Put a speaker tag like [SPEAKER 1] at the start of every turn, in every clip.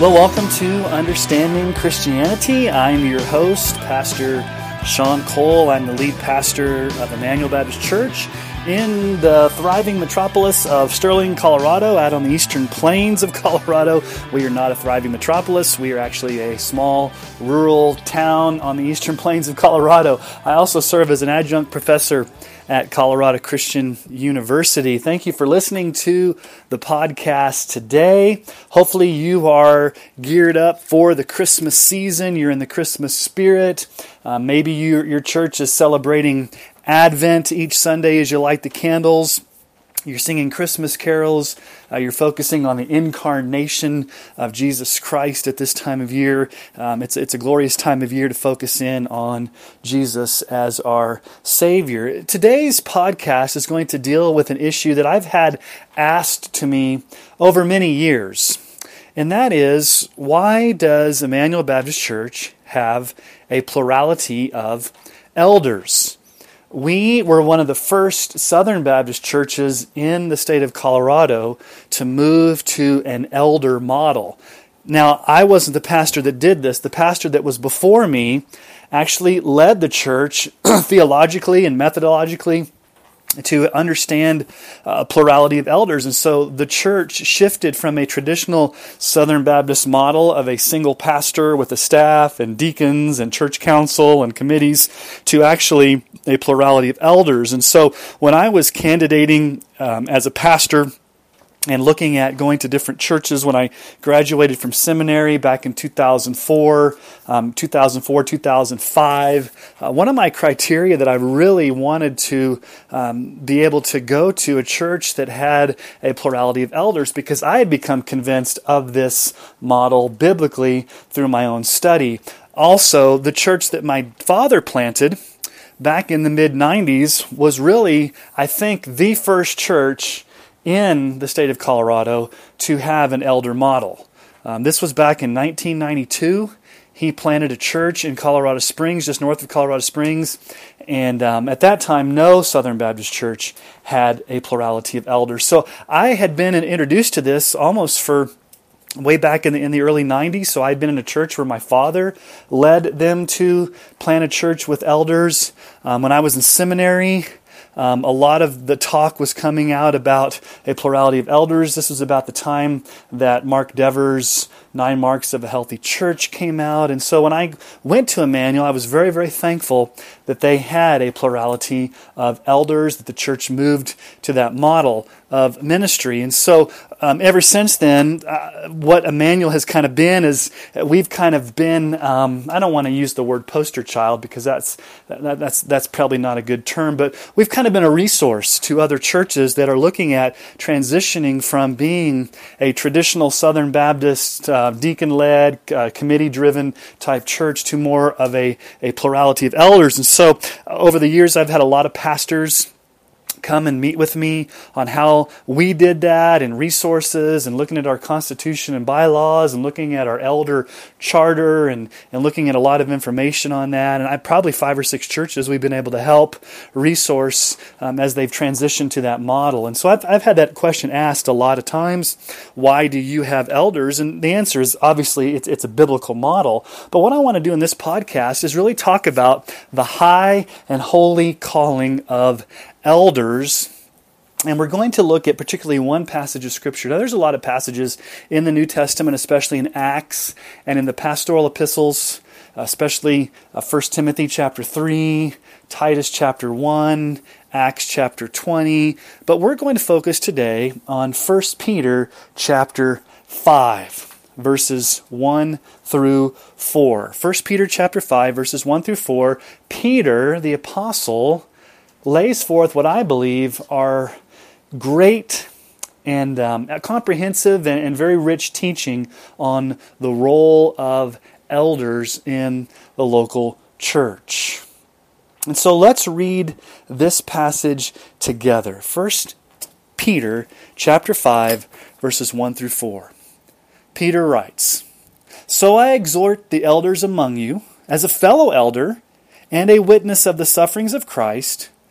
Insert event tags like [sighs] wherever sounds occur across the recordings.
[SPEAKER 1] Well, welcome to Understanding Christianity. I'm your host, Pastor Sean Cole. I'm the lead pastor of Emmanuel Baptist Church in the thriving metropolis of Sterling, Colorado, out on the eastern plains of [laughs] Colorado. We are not a thriving metropolis. We are actually a small rural town on the eastern plains of Colorado. I also serve as an adjunct professor at Colorado Christian University. Thank you for listening to the podcast today. Hopefully, you are geared up for the Christmas season. You're in the Christmas spirit. Uh, maybe you, your church is celebrating Advent each Sunday as you light the candles. You're singing Christmas carols. Uh, you're focusing on the incarnation of Jesus Christ at this time of year. Um, it's, it's a glorious time of year to focus in on Jesus as our Savior. Today's podcast is going to deal with an issue that I've had asked to me over many years. And that is why does Emmanuel Baptist Church have a plurality of elders? We were one of the first Southern Baptist churches in the state of Colorado to move to an elder model. Now, I wasn't the pastor that did this. The pastor that was before me actually led the church [clears throat] theologically and methodologically to understand a uh, plurality of elders. And so the church shifted from a traditional Southern Baptist model of a single pastor with a staff and deacons and church council and committees to actually a plurality of elders. And so when I was candidating um, as a pastor, and looking at going to different churches when I graduated from seminary back in 2004, um, 2004, 2005. Uh, one of my criteria that I really wanted to um, be able to go to a church that had a plurality of elders because I had become convinced of this model biblically through my own study. Also, the church that my father planted back in the mid 90s was really, I think, the first church in the state of Colorado to have an elder model. Um, this was back in 1992. He planted a church in Colorado Springs, just north of Colorado Springs. And um, at that time, no Southern Baptist church had a plurality of elders. So I had been introduced to this almost for way back in the, in the early 90s. So I'd been in a church where my father led them to plant a church with elders. Um, when I was in seminary, um, a lot of the talk was coming out about a plurality of elders. This was about the time that Mark Dever's Nine Marks of a Healthy Church came out. And so when I went to Emmanuel, I was very, very thankful that they had a plurality of elders, that the church moved to that model of ministry. And so, um, ever since then, uh, what Emmanuel has kind of been is we've kind of been, um, I don't want to use the word poster child because that's, that, that's, that's probably not a good term, but we've kind of been a resource to other churches that are looking at transitioning from being a traditional Southern Baptist, uh, deacon led, uh, committee driven type church to more of a, a plurality of elders. And so, uh, over the years, I've had a lot of pastors come and meet with me on how we did that and resources and looking at our constitution and bylaws and looking at our elder charter and, and looking at a lot of information on that. And I probably five or six churches we've been able to help resource um, as they've transitioned to that model. And so I've, I've had that question asked a lot of times why do you have elders? And the answer is obviously it's, it's a biblical model. But what I want to do in this podcast is really talk about the high and holy calling of elders. And we're going to look at particularly one passage of Scripture. Now, there's a lot of passages in the New Testament, especially in Acts and in the pastoral epistles, especially uh, 1 Timothy chapter 3, Titus chapter 1, Acts chapter 20. But we're going to focus today on 1 Peter chapter 5 verses 1 through 4. 1 Peter chapter 5 verses 1 through 4. Peter the apostle lays forth what I believe are great and um, comprehensive and, and very rich teaching on the role of elders in the local church. And so let's read this passage together. First Peter chapter 5 verses 1 through 4. Peter writes, "So I exhort the elders among you as a fellow elder and a witness of the sufferings of Christ,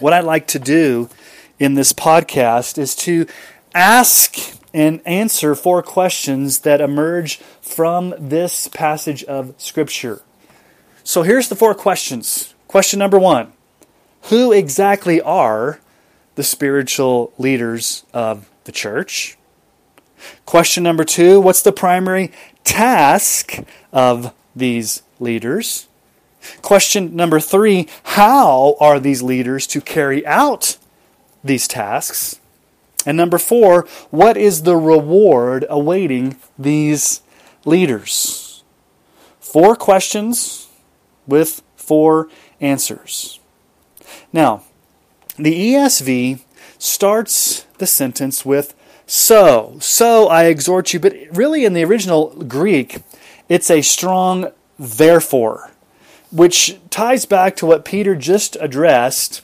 [SPEAKER 1] What I'd like to do in this podcast is to ask and answer four questions that emerge from this passage of Scripture. So here's the four questions. Question number one Who exactly are the spiritual leaders of the church? Question number two What's the primary task of these leaders? Question number three How are these leaders to carry out these tasks? And number four, what is the reward awaiting these leaders? Four questions with four answers. Now, the ESV starts the sentence with so. So I exhort you, but really in the original Greek, it's a strong therefore, which ties back to what Peter just addressed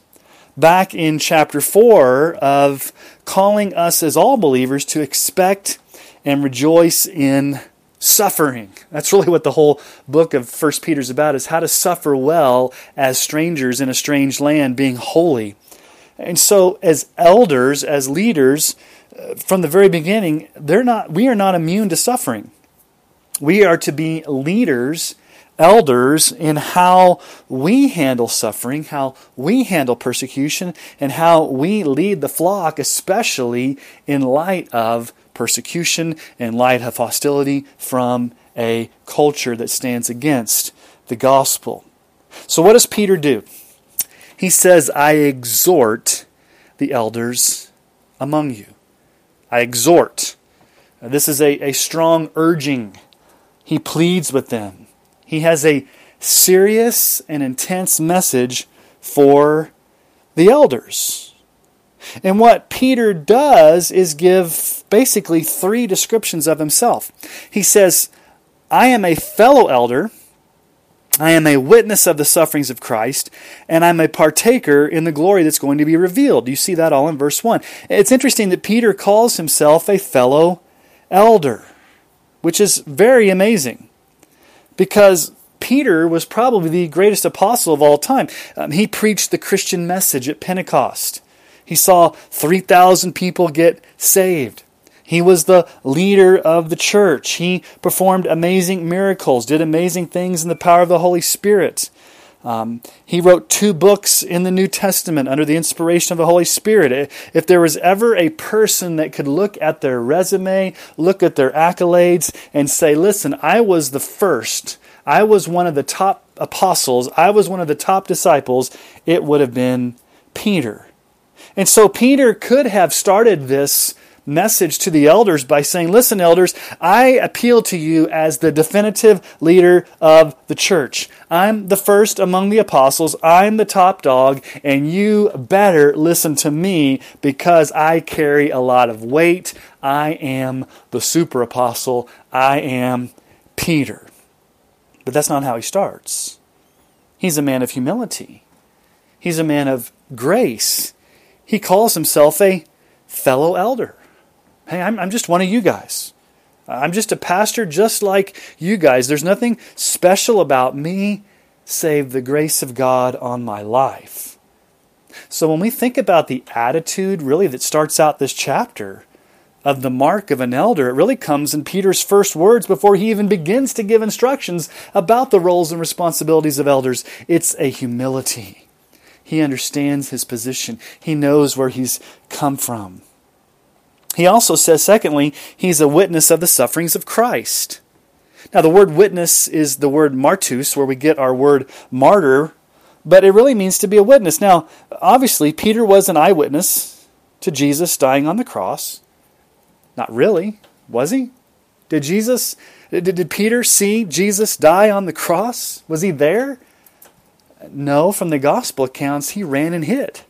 [SPEAKER 1] back in chapter 4 of calling us as all believers to expect and rejoice in suffering. That's really what the whole book of 1 Peter is about is how to suffer well as strangers in a strange land being holy. And so as elders, as leaders, uh, from the very beginning, they're not we are not immune to suffering. We are to be leaders elders in how we handle suffering, how we handle persecution, and how we lead the flock, especially in light of persecution, in light of hostility from a culture that stands against the gospel. So, what does Peter do? He says, I exhort the elders among you. I exhort. This is a, a strong urging. He pleads with them. He has a serious and intense message for the elders. And what Peter does is give basically three descriptions of himself. He says, I am a fellow elder, I am a witness of the sufferings of Christ, and I'm a partaker in the glory that's going to be revealed. You see that all in verse 1. It's interesting that Peter calls himself a fellow elder, which is very amazing because Peter was probably the greatest apostle of all time. Um, he preached the Christian message at Pentecost. He saw 3,000 people get saved. He was the leader of the church. He performed amazing miracles, did amazing things in the power of the Holy Spirit. Um, he wrote two books in the New Testament under the inspiration of the Holy Spirit. If there was ever a person that could look at their resume, look at their accolades, and say, listen, I was the first, I was one of the top apostles, I was one of the top disciples, it would have been Peter. And so Peter could have started this message to the elders by saying, Listen, elders, I appeal to you as the definitive leader of the church. I'm the first among the apostles. I'm the top dog, and you better listen to me because I carry a lot of weight. I am the super apostle. I am Peter. But that's not how he starts. He's a man of humility, he's a man of grace. He calls himself a fellow elder. Hey, I'm, I'm just one of you guys. I'm just a pastor just like you guys. There's nothing special about me save the grace of God on my life. So when we think about the attitude really that starts out this chapter of the mark of an elder, it really comes in Peter's first words before he even begins to give instructions about the roles and responsibilities of elders. It's a humility. He understands his position. He knows where he's come from. He also says, secondly, he's a witness of the sufferings of Christ. Now, the word witness is the word martus, where we get our word martyr, but it really means to be a witness. Now, obviously, Peter was an eyewitness to Jesus dying on the cross. Not really, was he? Did Jesus, did, did Peter see Jesus die on the cross? Was he there? No, from the gospel accounts, he ran and hid.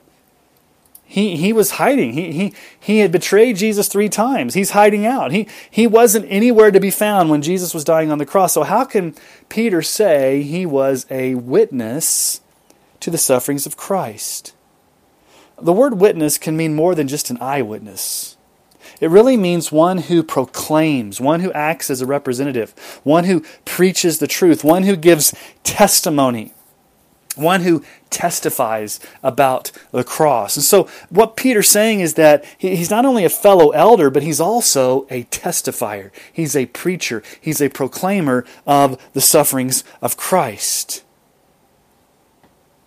[SPEAKER 1] He, he was hiding. He, he, he had betrayed Jesus three times. He's hiding out. He, he wasn't anywhere to be found when Jesus was dying on the cross. So, how can Peter say he was a witness to the sufferings of Christ? The word witness can mean more than just an eyewitness. It really means one who proclaims, one who acts as a representative, one who preaches the truth, one who gives testimony, one who testifies about the cross. And so, what Peter's saying is that he's not only a fellow elder, but he's also a testifier. He's a preacher, he's a proclaimer of the sufferings of Christ.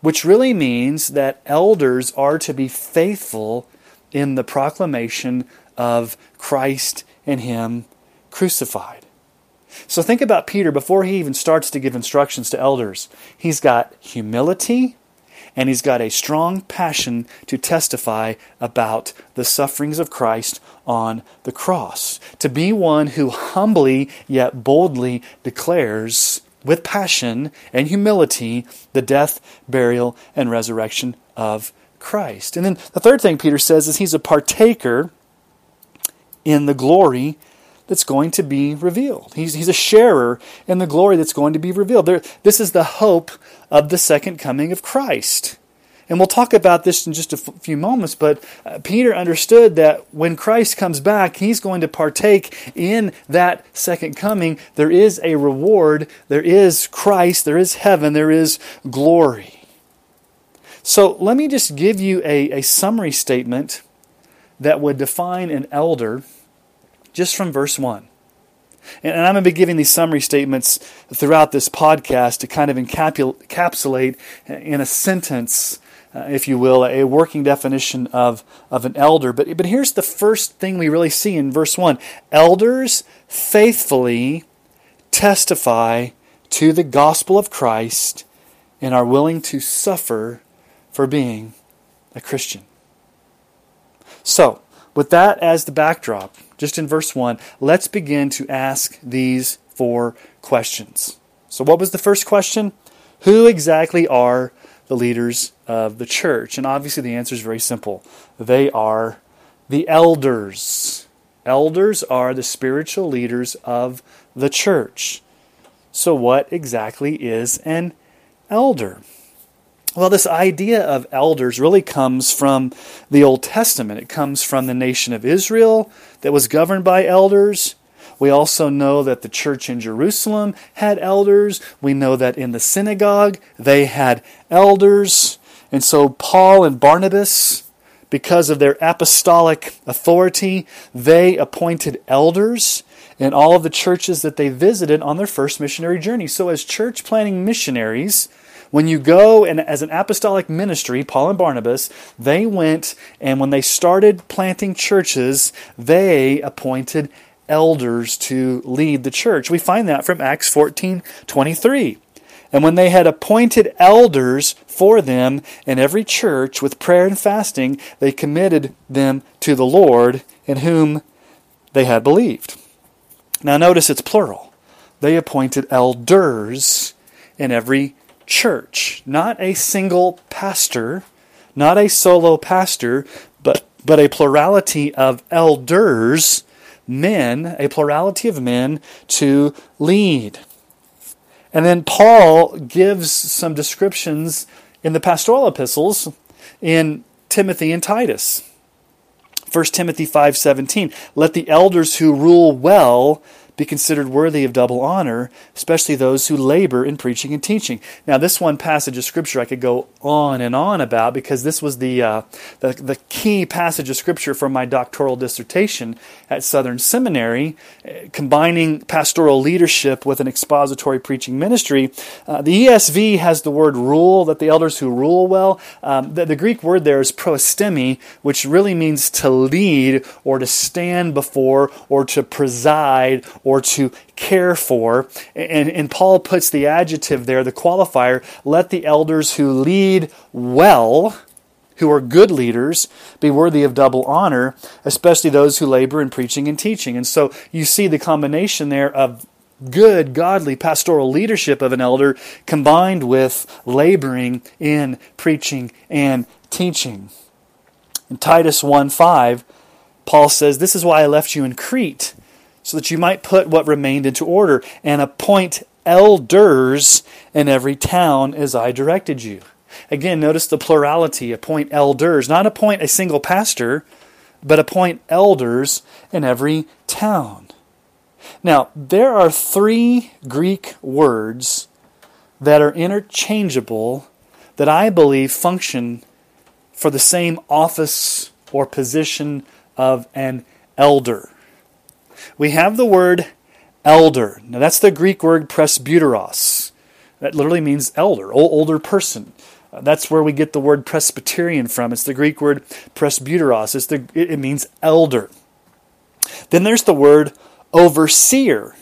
[SPEAKER 1] Which really means that elders are to be faithful in the proclamation of Christ and Him crucified. So think about Peter before he even starts to give instructions to elders. He's got humility and he's got a strong passion to testify about the sufferings of Christ on the cross. To be one who humbly yet boldly declares with passion and humility the death, burial, and resurrection of Christ. And then the third thing Peter says is he's a partaker in the glory that's going to be revealed. He's, he's a sharer in the glory that's going to be revealed. There, this is the hope of the second coming of Christ. And we'll talk about this in just a f- few moments, but uh, Peter understood that when Christ comes back, he's going to partake in that second coming. There is a reward, there is Christ, there is heaven, there is glory. So let me just give you a, a summary statement that would define an elder just from verse 1. And I'm going to be giving these summary statements throughout this podcast to kind of encapsulate in a sentence, uh, if you will, a working definition of, of an elder. But, but here's the first thing we really see in verse 1 Elders faithfully testify to the gospel of Christ and are willing to suffer for being a Christian. So, with that as the backdrop, just in verse 1, let's begin to ask these four questions. So, what was the first question? Who exactly are the leaders of the church? And obviously, the answer is very simple they are the elders. Elders are the spiritual leaders of the church. So, what exactly is an elder? Well, this idea of elders really comes from the Old Testament. It comes from the nation of Israel that was governed by elders. We also know that the church in Jerusalem had elders. We know that in the synagogue they had elders. And so Paul and Barnabas, because of their apostolic authority, they appointed elders in all of the churches that they visited on their first missionary journey. So, as church planting missionaries, when you go and as an apostolic ministry, Paul and Barnabas, they went and when they started planting churches, they appointed elders to lead the church. We find that from Acts 14 23. And when they had appointed elders for them in every church with prayer and fasting, they committed them to the Lord in whom they had believed. Now notice it's plural. They appointed elders in every church, not a single pastor, not a solo pastor, but, but a plurality of elders, men, a plurality of men to lead. And then Paul gives some descriptions in the pastoral epistles in Timothy and Titus. 1 Timothy 5:17 Let the elders who rule well be considered worthy of double honor, especially those who labor in preaching and teaching. Now, this one passage of Scripture I could go on and on about because this was the, uh, the, the key passage of Scripture for my doctoral dissertation at Southern Seminary, uh, combining pastoral leadership with an expository preaching ministry. Uh, the ESV has the word rule, that the elders who rule well. Um, the, the Greek word there is proistemi, which really means to lead or to stand before or to preside or to care for. And, and Paul puts the adjective there, the qualifier, let the elders who lead well, who are good leaders, be worthy of double honor, especially those who labor in preaching and teaching. And so you see the combination there of good, godly pastoral leadership of an elder combined with laboring in preaching and teaching. In Titus 1 5, Paul says, This is why I left you in Crete, so that you might put what remained into order and appoint elders in every town as I directed you. Again, notice the plurality appoint elders, not appoint a single pastor, but appoint elders in every town. Now, there are three Greek words that are interchangeable that I believe function for the same office or position of an elder. We have the word elder. Now, that's the Greek word presbyteros. That literally means elder, older person. Uh, that's where we get the word Presbyterian from. It's the Greek word presbyteros. It's the, it means elder. Then there's the word overseer.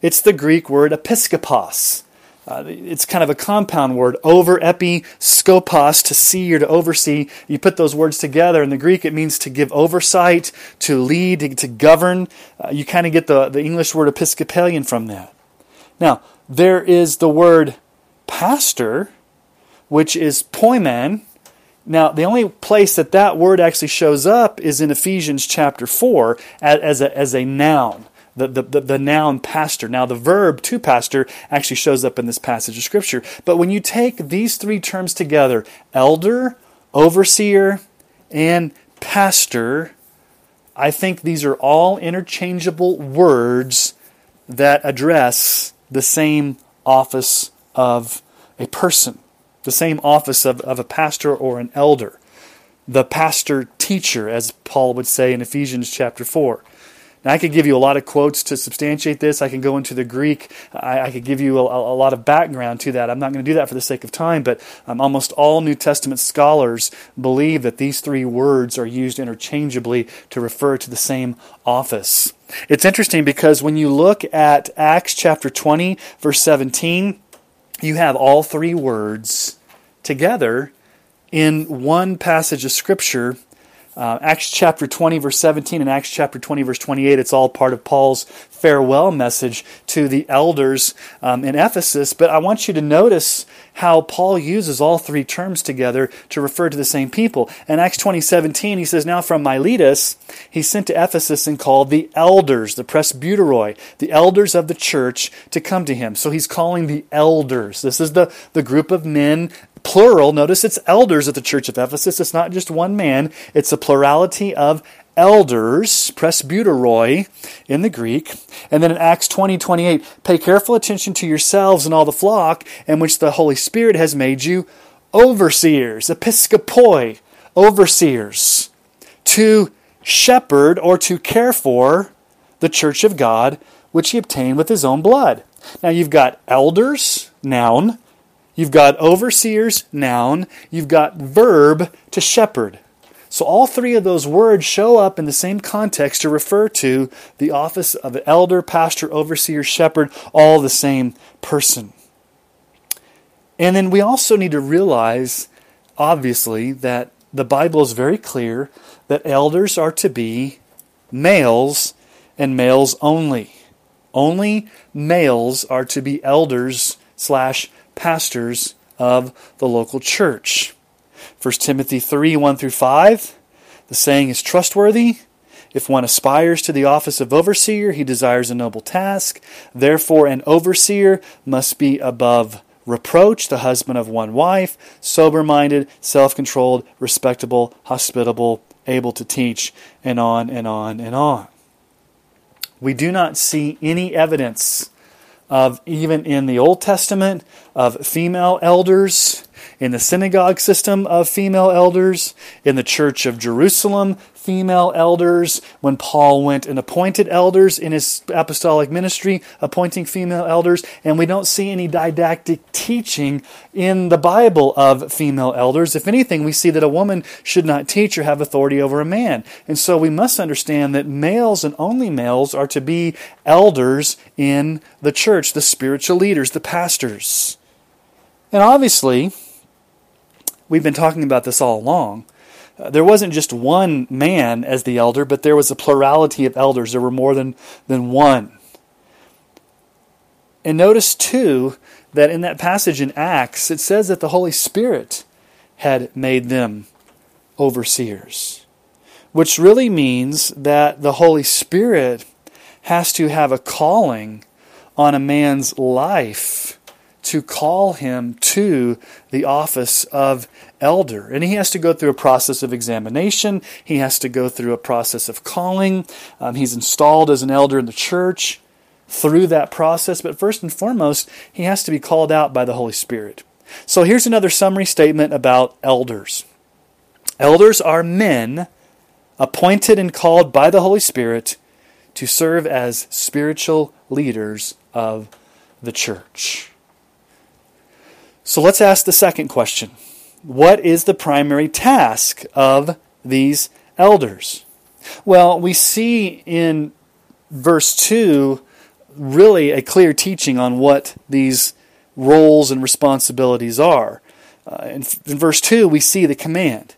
[SPEAKER 1] It's the Greek word episkopos. Uh, it's kind of a compound word, over epi skopos, to see or to oversee. You put those words together. In the Greek, it means to give oversight, to lead, to, to govern. Uh, you kind of get the, the English word Episcopalian from that. Now, there is the word pastor, which is poimen. Now, the only place that that word actually shows up is in Ephesians chapter 4 as, as, a, as a noun the, the, the, the noun pastor. Now, the verb to pastor actually shows up in this passage of Scripture. But when you take these three terms together elder, overseer, and pastor I think these are all interchangeable words that address the same office of a person, the same office of, of a pastor or an elder. The pastor teacher, as Paul would say in Ephesians chapter 4. Now, I could give you a lot of quotes to substantiate this. I can go into the Greek. I, I could give you a, a, lot of background to that. I'm not going to do that for the sake of time, but um, almost all New Testament scholars believe that these three words are used interchangeably to refer to the same office. It's interesting because when you look at Acts chapter 20, verse 17, you have all three words together in one passage of Scripture uh, Acts chapter 20, verse 17, and Acts chapter 20, verse 28, it's all part of Paul's farewell message to the elders um, in Ephesus. But I want you to notice how Paul uses all three terms together to refer to the same people. In Acts 20, 17, he says, Now from Miletus, he sent to Ephesus and called the elders, the presbyteroi, the elders of the church, to come to him. So he's calling the elders. This is the, the group of men plural. Notice it's elders at the church of Ephesus. It's not just one man, it's a plurality of elders, presbyteroi in the Greek. And then in Acts 20 28, pay careful attention to yourselves and all the flock in which the Holy Spirit has made you overseers, episkopoi, overseers, to shepherd or to care for the church of God, which he obtained with his own blood. Now you've got elders, noun, You've got overseers, noun. You've got verb to shepherd. So all three of those words show up in the same context to refer to the office of elder, pastor, overseer, shepherd, all the same person. And then we also need to realize, obviously, that the Bible is very clear that elders are to be males and males only. Only males are to be elders slash pastors of the local church. 1 Timothy 3 1 through 5. The saying is trustworthy. If one aspires to the office of overseer, he desires a noble task. Therefore, an overseer must be above reproach, the husband of one wife, sober minded, self controlled, respectable, hospitable, able to teach, and on and on and on. We do not see any evidence of even in the Old Testament of female elders, in the synagogue system of female elders, in the church of Jerusalem, female elders, when Paul went and appointed elders in his apostolic ministry, appointing female elders, and we don't see any didactic teaching in the Bible of female elders. If anything, we see that a woman should not teach or have authority over a man. And so we must understand that males and only males are to be elders in the church, the spiritual leaders, the pastors. And obviously, we've been talking about this all along uh, there wasn't just one man as the elder, but there was a plurality of elders. There were more than, than one. And notice, too, that in that passage in Acts, it says that the Holy Spirit had made them overseers, which really means that the Holy Spirit has to have a calling on a man's life to call him to the office of elder. And he has to go through a process of examination, he has to go through a process of calling. Um, he's installed as an elder in the church through that process, but first and foremost, he has to be called out by the Holy Spirit. So here's another summary statement about elders Elders are men appointed and called by the Holy Spirit to serve as spiritual leaders of the church. So let's ask the second question What is the primary task of these elders? Well, we see in verse 2 really a clear teaching on what these roles and responsibilities are. Uh, in, in verse 2, we see the command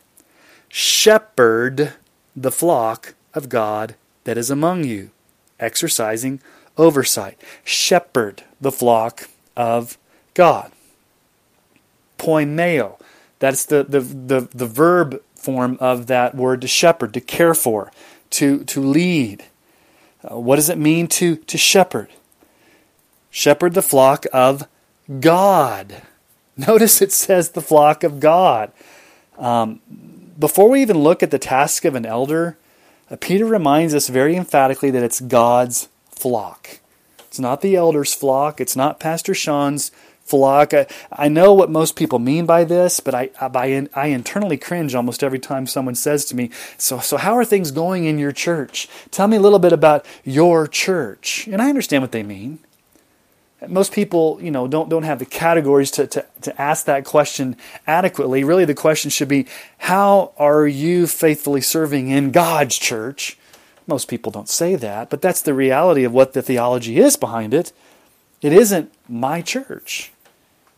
[SPEAKER 1] Shepherd the flock of God that is among you, exercising oversight. Shepherd the flock of God. Poimeo, that's the, the, the, the verb form of that word to shepherd, to care for, to, to lead. Uh, what does it mean to, to shepherd? Shepherd the flock of God. [laughs] Notice it says the flock of God. Um, before we even look at the task of an elder, uh, Peter reminds us very emphatically that it's God's flock. It's not the elder's flock. It's not Pastor Sean's flock. I, I know what most people mean by this, but I, I, I internally cringe almost every time someone says to me, so, so how are things going in your church? Tell me a little bit about your church. And I understand what they mean most people, you know, don't don't have the categories to, to, to ask that question adequately. Really, the question should be, how are you faithfully serving in God's church? Most people don't say that, but that's the reality of what the theology is behind it. It isn't my church.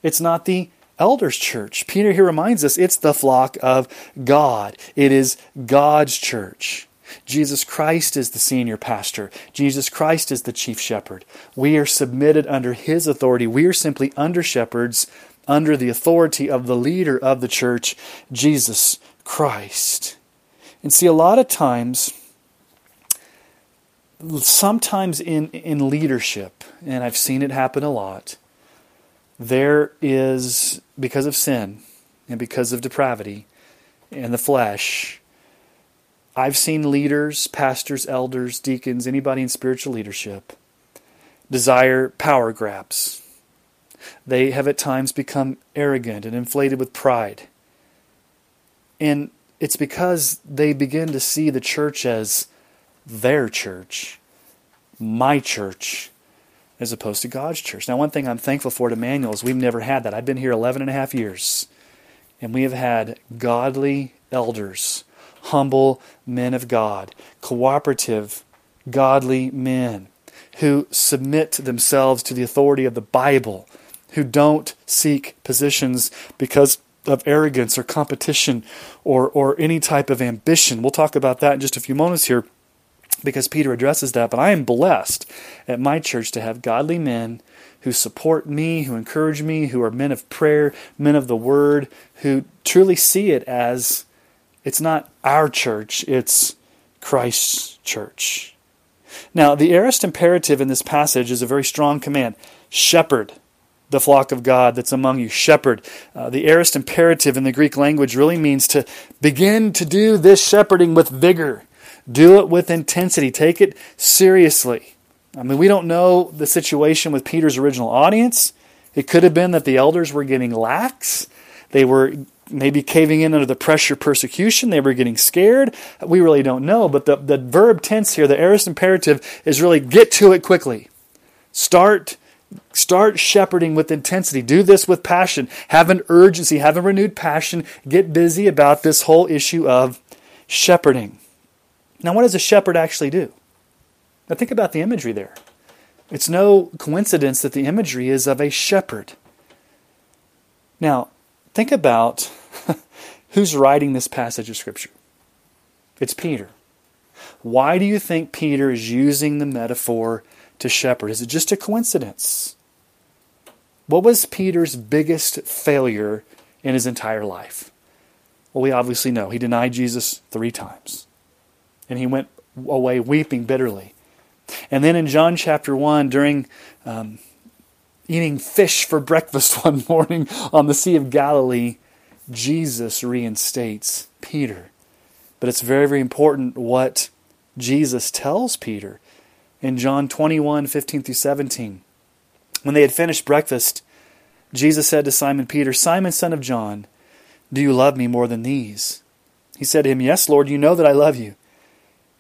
[SPEAKER 1] It's not the elders' church. Peter here reminds us it's the flock of God. It is God's church. Jesus Christ is the senior pastor. Jesus Christ is the chief shepherd. We are submitted under his authority. We are simply under shepherds under the authority of the leader of the church, Jesus Christ. And see, a lot of times, sometimes in, in leadership, and I've seen it happen a lot, there is, because of sin and because of depravity and the flesh, I've seen leaders, pastors, elders, deacons, anybody in spiritual leadership desire power grabs. They have at times become arrogant and inflated with pride. And it's because they begin to see the church as their church, my church, as opposed to God's church. Now, one thing I'm thankful for at Emmanuel is we've never had that. I've been here 11 and a half years, and we have had godly elders humble men of God, cooperative, godly men who submit themselves to the authority of the Bible, who don't seek positions because of arrogance or competition or, or any type of ambition. We'll talk about that in just a few moments here because Peter addresses that. But I am blessed at my church to have godly men who support me, who encourage me, who are men of prayer, men of the word, who truly see it as it's not our church, it's Christ's church. Now, the aorist imperative in this passage is a very strong command shepherd the flock of God that's among you. Shepherd. Uh, the aorist imperative in the Greek language really means to begin to do this shepherding with vigor. Do it with intensity. Take it seriously. I mean, we don't know the situation with Peter's original audience. It could have been that the elders were getting lax. They were maybe caving in under the pressure persecution. They were getting scared. We really don't know. But the, the verb tense here, the aorist imperative, is really get to it quickly. Start start shepherding with intensity. Do this with passion. Have an urgency, have a renewed passion. Get busy about this whole issue of shepherding. Now, what does a shepherd actually do? Now, think about the imagery there. It's no coincidence that the imagery is of a shepherd. Now, think about [laughs] who's writing this passage of Scripture? It's Peter. Why do you think Peter is using the metaphor to shepherd? Is it just a coincidence? What was Peter's biggest failure in his entire life? Well, we obviously know he denied Jesus three times. And he went away weeping bitterly. And then in John chapter 1, during um, eating fish for breakfast [laughs] one morning on the Sea of Galilee, Jesus reinstates Peter. But it's very, very important what Jesus tells Peter in John 21 15 through 17. When they had finished breakfast, Jesus said to Simon Peter, Simon, son of John, do you love me more than these? He said to him, Yes, Lord, you know that I love you.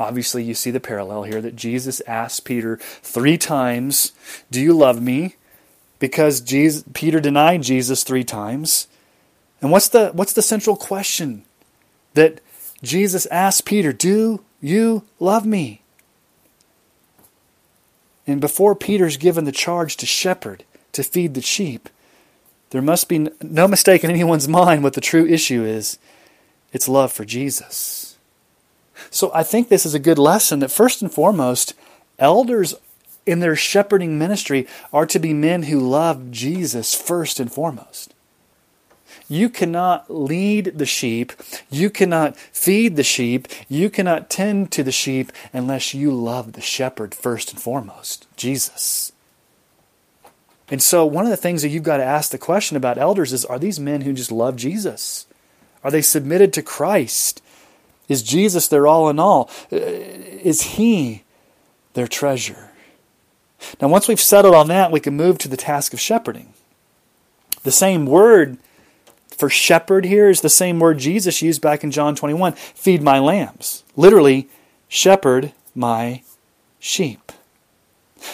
[SPEAKER 1] Obviously, you see the parallel here that Jesus asked Peter three times, Do you love me? Because Jesus, Peter denied Jesus three times. And what's the, what's the central question that Jesus asked Peter? Do you love me? And before Peter's given the charge to shepherd, to feed the sheep, there must be no mistake in anyone's mind what the true issue is it's love for Jesus. So I think this is a good lesson that first and foremost, elders in their shepherding ministry are to be men who love Jesus first and foremost. You cannot lead the sheep, you cannot feed the sheep, you cannot tend to the sheep unless you love the shepherd first and foremost, Jesus. And so, one of the things that you've got to ask the question about elders is are these men who just love Jesus? Are they submitted to Christ? Is Jesus their all in all? Uh, is He their treasure? Now, once we've settled on that, we can move to the task of shepherding. The same word for shepherd here is the same word Jesus used back in John 21 feed my lambs. Literally, shepherd my sheep.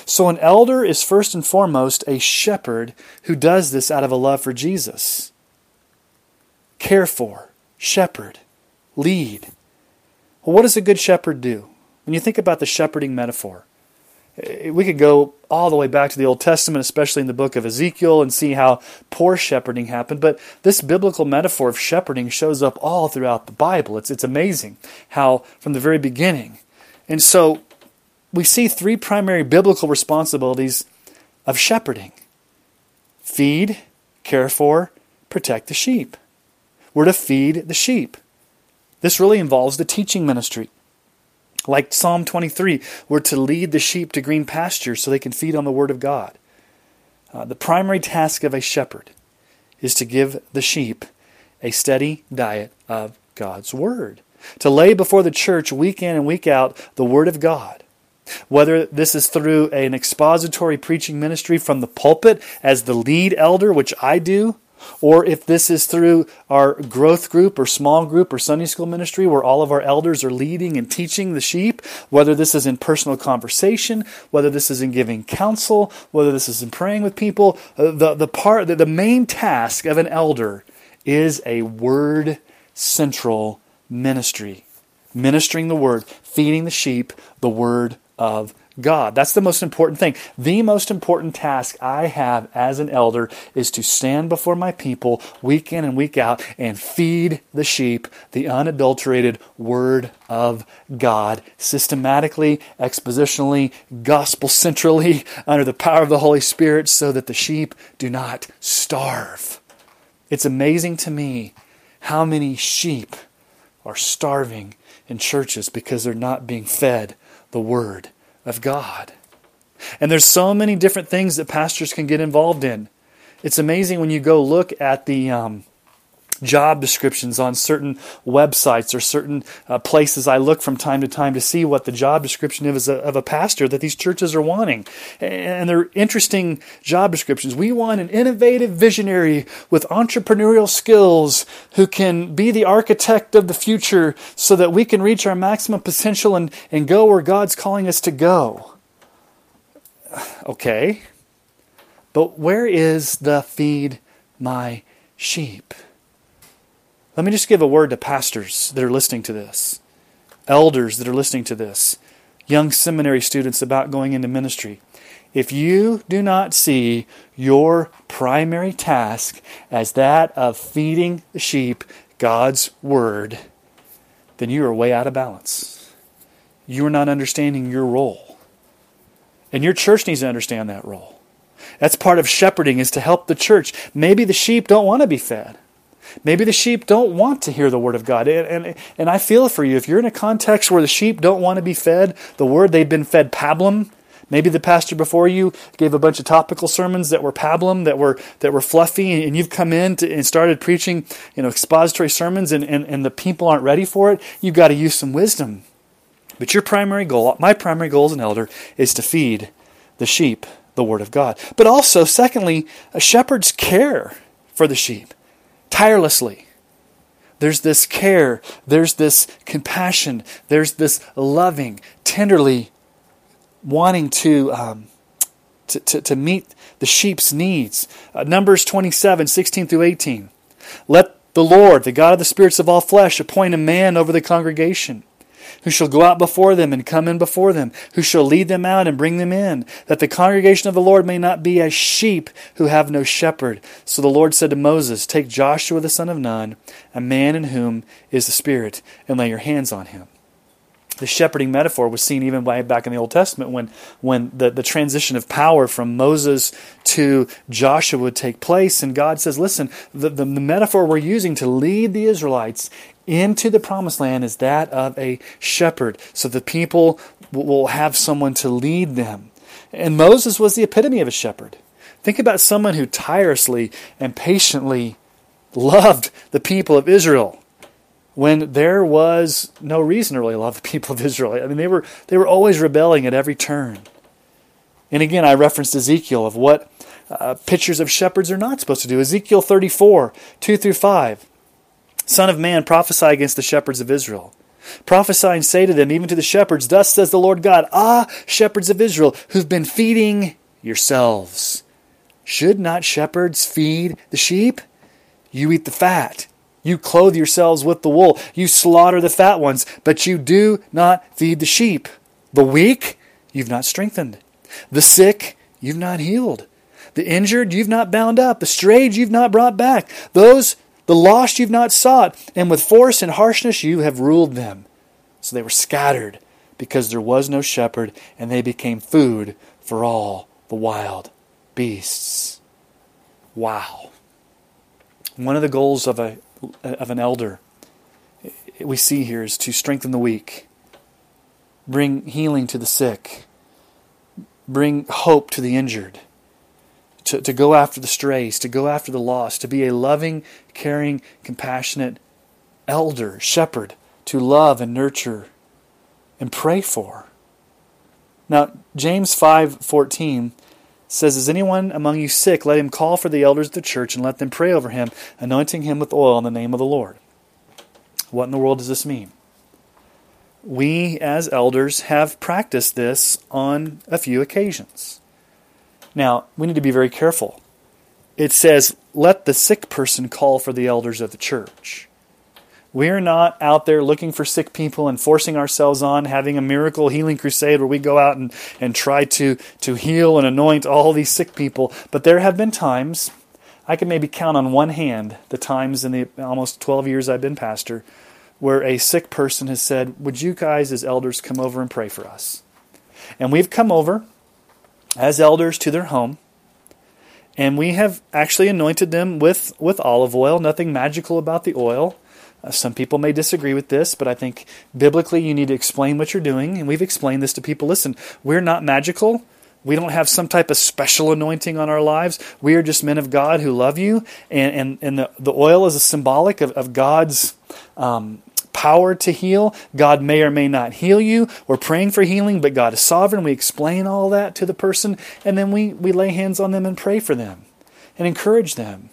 [SPEAKER 1] So, an elder is first and foremost a shepherd who does this out of a love for Jesus. Care for, shepherd, lead. Well, what does a good shepherd do? When you think about the shepherding metaphor, Eh, we could go all the way back to the Old Testament, especially in the book of Ezekiel, and see how poor shepherding happened. But this biblical metaphor of shepherding shows up all throughout the Bible. It's, it's amazing how, from the very beginning. And so we see three primary biblical responsibilities of shepherding feed, care for, protect the sheep. We're to feed the sheep. This really involves the teaching ministry. Like Psalm 23, we're to lead the sheep to green pastures so they can feed on the Word of God. Uh, the primary task of a shepherd is to give the sheep a steady diet of God's Word, to lay before the church week in and week out the Word of God. Whether this is through an expository preaching ministry from the pulpit as the lead elder, which I do, or if this is through our growth group or small group or Sunday school ministry where all of our elders are leading and teaching the sheep, whether this is in personal conversation, whether this is in giving counsel, whether this is in praying with people, uh, the, the part the, the main task of an elder is a word central ministry. Ministering the word, feeding the sheep the word of God. That's the most important thing. The most important task I have as an elder is to stand before my people week in and week out and feed the sheep the unadulterated Word of God, systematically, expositionally, gospel centrally, under the power of the Holy Spirit, so that the sheep do not starve. It's amazing to me how many sheep are starving in churches because they're not being fed the Word of God. And there's so many different things that pastors can get involved in. It's amazing when you go look at the um, job descriptions on certain websites or certain uh, places I look from time to time to see what the job description is of a, of a pastor that these churches are wanting. And they're interesting job descriptions. We want an innovative visionary with entrepreneurial skills who can be the architect of the future so that we can reach our maximum potential and, and go where God's calling us to go. [sighs] Okay. But where is the feed my sheep? Let me just give a word to pastors that are listening to this, elders that are listening to this. young seminary students about going into ministry. If you do not see your primary task as that of feeding the sheep God's Word, then you are way out of balance. You are not understanding your role. And your church needs to understand that role. That's part of shepherding is to help the church. Maybe the sheep don't want to be fed. Maybe the sheep don't want to hear the word of God. And, and, and I feel for you. If you're in a context where the sheep don't want to be fed the word, they've been fed pablum. Maybe the pastor before you gave a bunch of topical sermons that were pablum, that were that were fluffy, and you've come in to, and started preaching, you know, expository sermons, and, and, and the people aren't ready for it. You've got to use some wisdom. But your primary goal, my primary goal as an elder, is to feed the sheep the word of God. But also, secondly, a shepherds care for the sheep tirelessly. There's this care, there's this compassion, there's this loving, tenderly wanting to, um, to, to, to, meet the sheep's needs. Uh, Numbers 27 16 through 18. Let the Lord, the God of the spirits of all flesh, appoint a man over the congregation who shall go out before them and come in before them, who shall lead them out and bring them in, that the congregation of the Lord may not be as sheep who have no shepherd. So the Lord said to Moses, Take Joshua the son of Nun, a man in whom is the Spirit, and lay your hands on him the shepherding metaphor was seen even by back in the Old Testament when, when the, the transition of power from Moses to Joshua would take place. And God says, listen, the, the, the metaphor we're using to lead the Israelites into the promised land is that of a shepherd. So the people will have someone to lead them. And Moses was the epitome of a shepherd. Think about someone who tirelessly and patiently loved the people of Israel when there was no reason to really love the people of Israel. I mean, they were, they were always rebelling at every turn. And again, I referenced Ezekiel of what uh, pictures of shepherds are not supposed to do. Ezekiel 34, 2 through 5. Son of man, prophesy against the shepherds of Israel. Prophesy and say to them, even to the shepherds, Thus says the Lord God, Ah, shepherds of Israel, who've been feeding yourselves. Should not shepherds feed the sheep? You eat the fat. You clothe yourselves with the wool. You slaughter the fat ones, but you do not feed the sheep. The weak, you've not strengthened. The sick, you've not healed. The injured, you've not bound up. The strayed, you've not brought back. Those the lost you've not sought, and with force and harshness you have ruled them. So they were scattered because there was no shepherd, and they became food for all the wild beasts. Wow. One of the goals of, a, of an elder we see here is to strengthen the weak, bring healing to the sick, bring hope to the injured to, to go after the strays, to go after the lost, to be a loving, caring, compassionate elder, shepherd, to love and nurture and pray for. Now, James 5:14 says, "Is anyone among you sick? Let him call for the elders of the church and let them pray over him, anointing him with oil in the name of the Lord." What in the world does this mean? We as elders have practiced this on a few occasions. Now, we need to be very careful. It says, let the sick person call for the elders of the church. We're not out there looking for sick people and forcing ourselves on having a miracle healing crusade where we go out and, and try to, to heal and anoint all these sick people. But there have been times, I can maybe count on one hand the times in the almost 12 years I've been pastor, where a sick person has said, Would you guys, as elders, come over and pray for us? And we've come over as elders to their home. And we have actually anointed them with, with olive oil. Nothing magical about the oil. Uh, some people may disagree with this, but I think biblically you need to explain what you're doing. And we've explained this to people. Listen, we're not magical. We don't have some type of special anointing on our lives. We are just men of God who love you. And, and, and the, the oil is a symbolic of, of God's um, power to heal. God may or may not heal you. We're praying for healing, but God is sovereign. We explain all that to the person, and then we, we lay hands on them and pray for them and encourage them.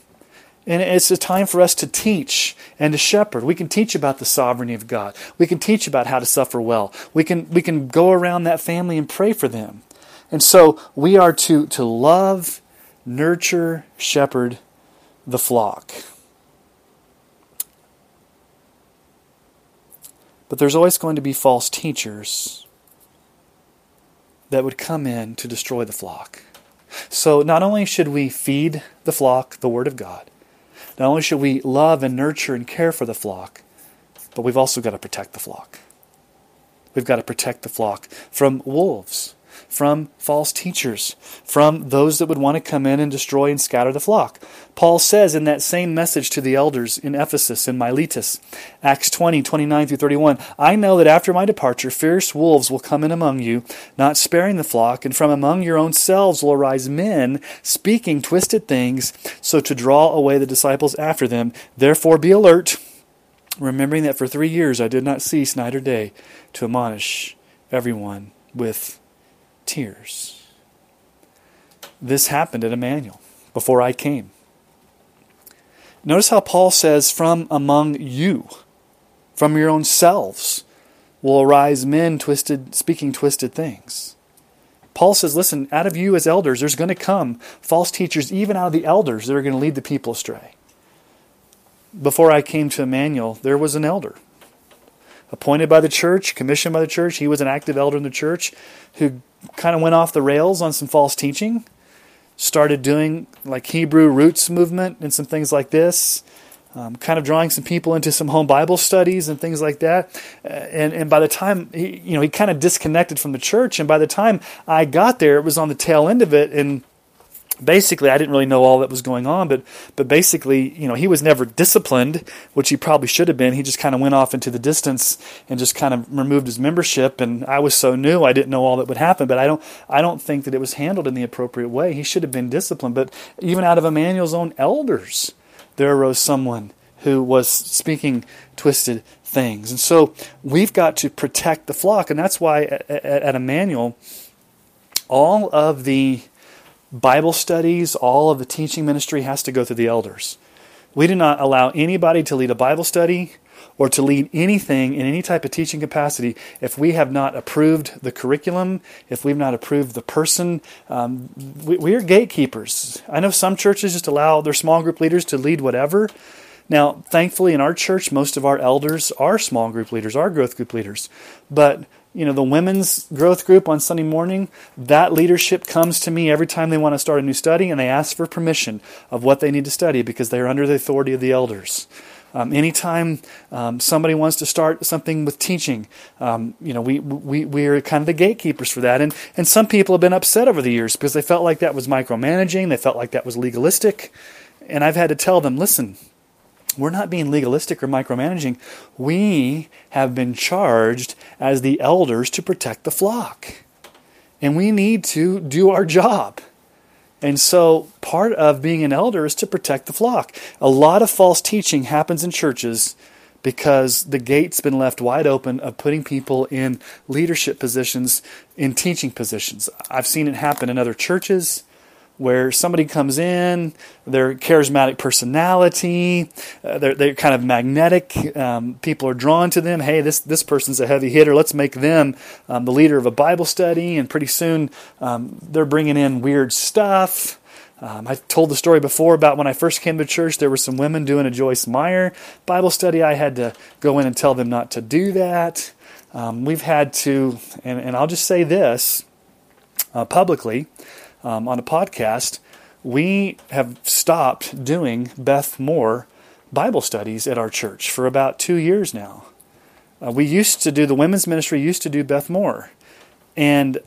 [SPEAKER 1] And it's a time for us to teach and to shepherd. We can teach about the sovereignty of God. We can teach about how to suffer well. We can, we can go around that family and pray for them. And so we are to, to love, nurture, shepherd the flock. But there's always going to be false teachers. that would come in to destroy the flock. So not only should we feed the flock the Word of God, not only should we love and nurture and care for the flock, but we've also got to protect the flock. We've got to protect the flock from wolves, from false teachers, from those that would want to come in and destroy and scatter the flock. Paul says in that same message to the elders in Ephesus in Miletus, Acts 20, 29 through 31, I know that after my departure, fierce wolves will come in among you, not sparing the flock, and from among your own selves will arise men speaking twisted things, so to draw away the disciples after them. Therefore be alert, remembering that for three years I did not cease night or day to admonish everyone with tears. This happened at Emmanuel before I came. Notice how Paul says, From among you, from your own selves, will arise men twisted, speaking twisted things. Paul says, Listen, out of you as elders, there's going to come false teachers, even out of the elders, that are going to lead the people astray. Before I came to Emmanuel, there was an elder appointed by the church, commissioned by the church. He was an active elder in the church who kind of went off the rails on some false teaching, started doing like Hebrew roots movement and some things like this. Um, kind of drawing some people into some home Bible studies and things like that. Uh, and and by the time he, you know, he kind of disconnected from the church. And by the time I got there, it was on the tail end of it. And basically I didn't really know all that was going on, but but basically, you know, he was never disciplined, which he probably should have been. He just kind of went off into the distance and just kind of removed his membership. And I was so new, I didn't know all that would happen. But I don't I don't think that it was handled in the appropriate way. He should have been disciplined. But even out of Emmanuel's own elders, there arose someone who was speaking twisted things. And so we've got to protect the flock, and that's why at, at, at Emmanuel, all of the Bible studies, all of the teaching ministry has to go through the elders. We do not allow anybody to lead a Bible study or to lead anything in any type of teaching capacity if we have not approved the curriculum, if we've not approved the person. Um, we, we are gatekeepers. I know some churches just allow their small group leaders to lead whatever. Now, thankfully, in our church, most of our elders are small group leaders, are growth group leaders. But you know the women's growth group on Sunday morning, that leadership comes to me every time they want to start a new study and they ask for permission of what they need to study because they are under the authority of the elders. Um, anytime um, somebody wants to start something with teaching, um, you know, we, we, we are kind of the gatekeepers for that. And, and some people have been upset over the years because they felt like that was micromanaging, they felt like that was legalistic. And I've had to tell them, listen, we're not being legalistic or micromanaging. We have been charged as the elders to protect the flock. And we need to do our job. And so part of being an elder is to protect the flock. A lot of false teaching happens in churches because the gate's been left wide open of putting people in leadership positions, in teaching positions. I've seen it happen in other churches where somebody comes in, their charismatic personality, uh, they're, they're kind of magnetic. Um, people are drawn to them. Hey, this, this person's a heavy hitter. Let's make them um, the leader of a Bible study. And pretty soon um, they're bringing in weird stuff. Um, I told the story before about when I first came to church, there were some women doing a Joyce Meyer Bible study. I had to go in and tell them not to do that. Um, we've had to, and, and I'll just say this uh, publicly um, on a podcast, we have stopped doing Beth Moore Bible studies at our church for about two years now. Uh, we used to do, the women's ministry used to do Beth Moore. And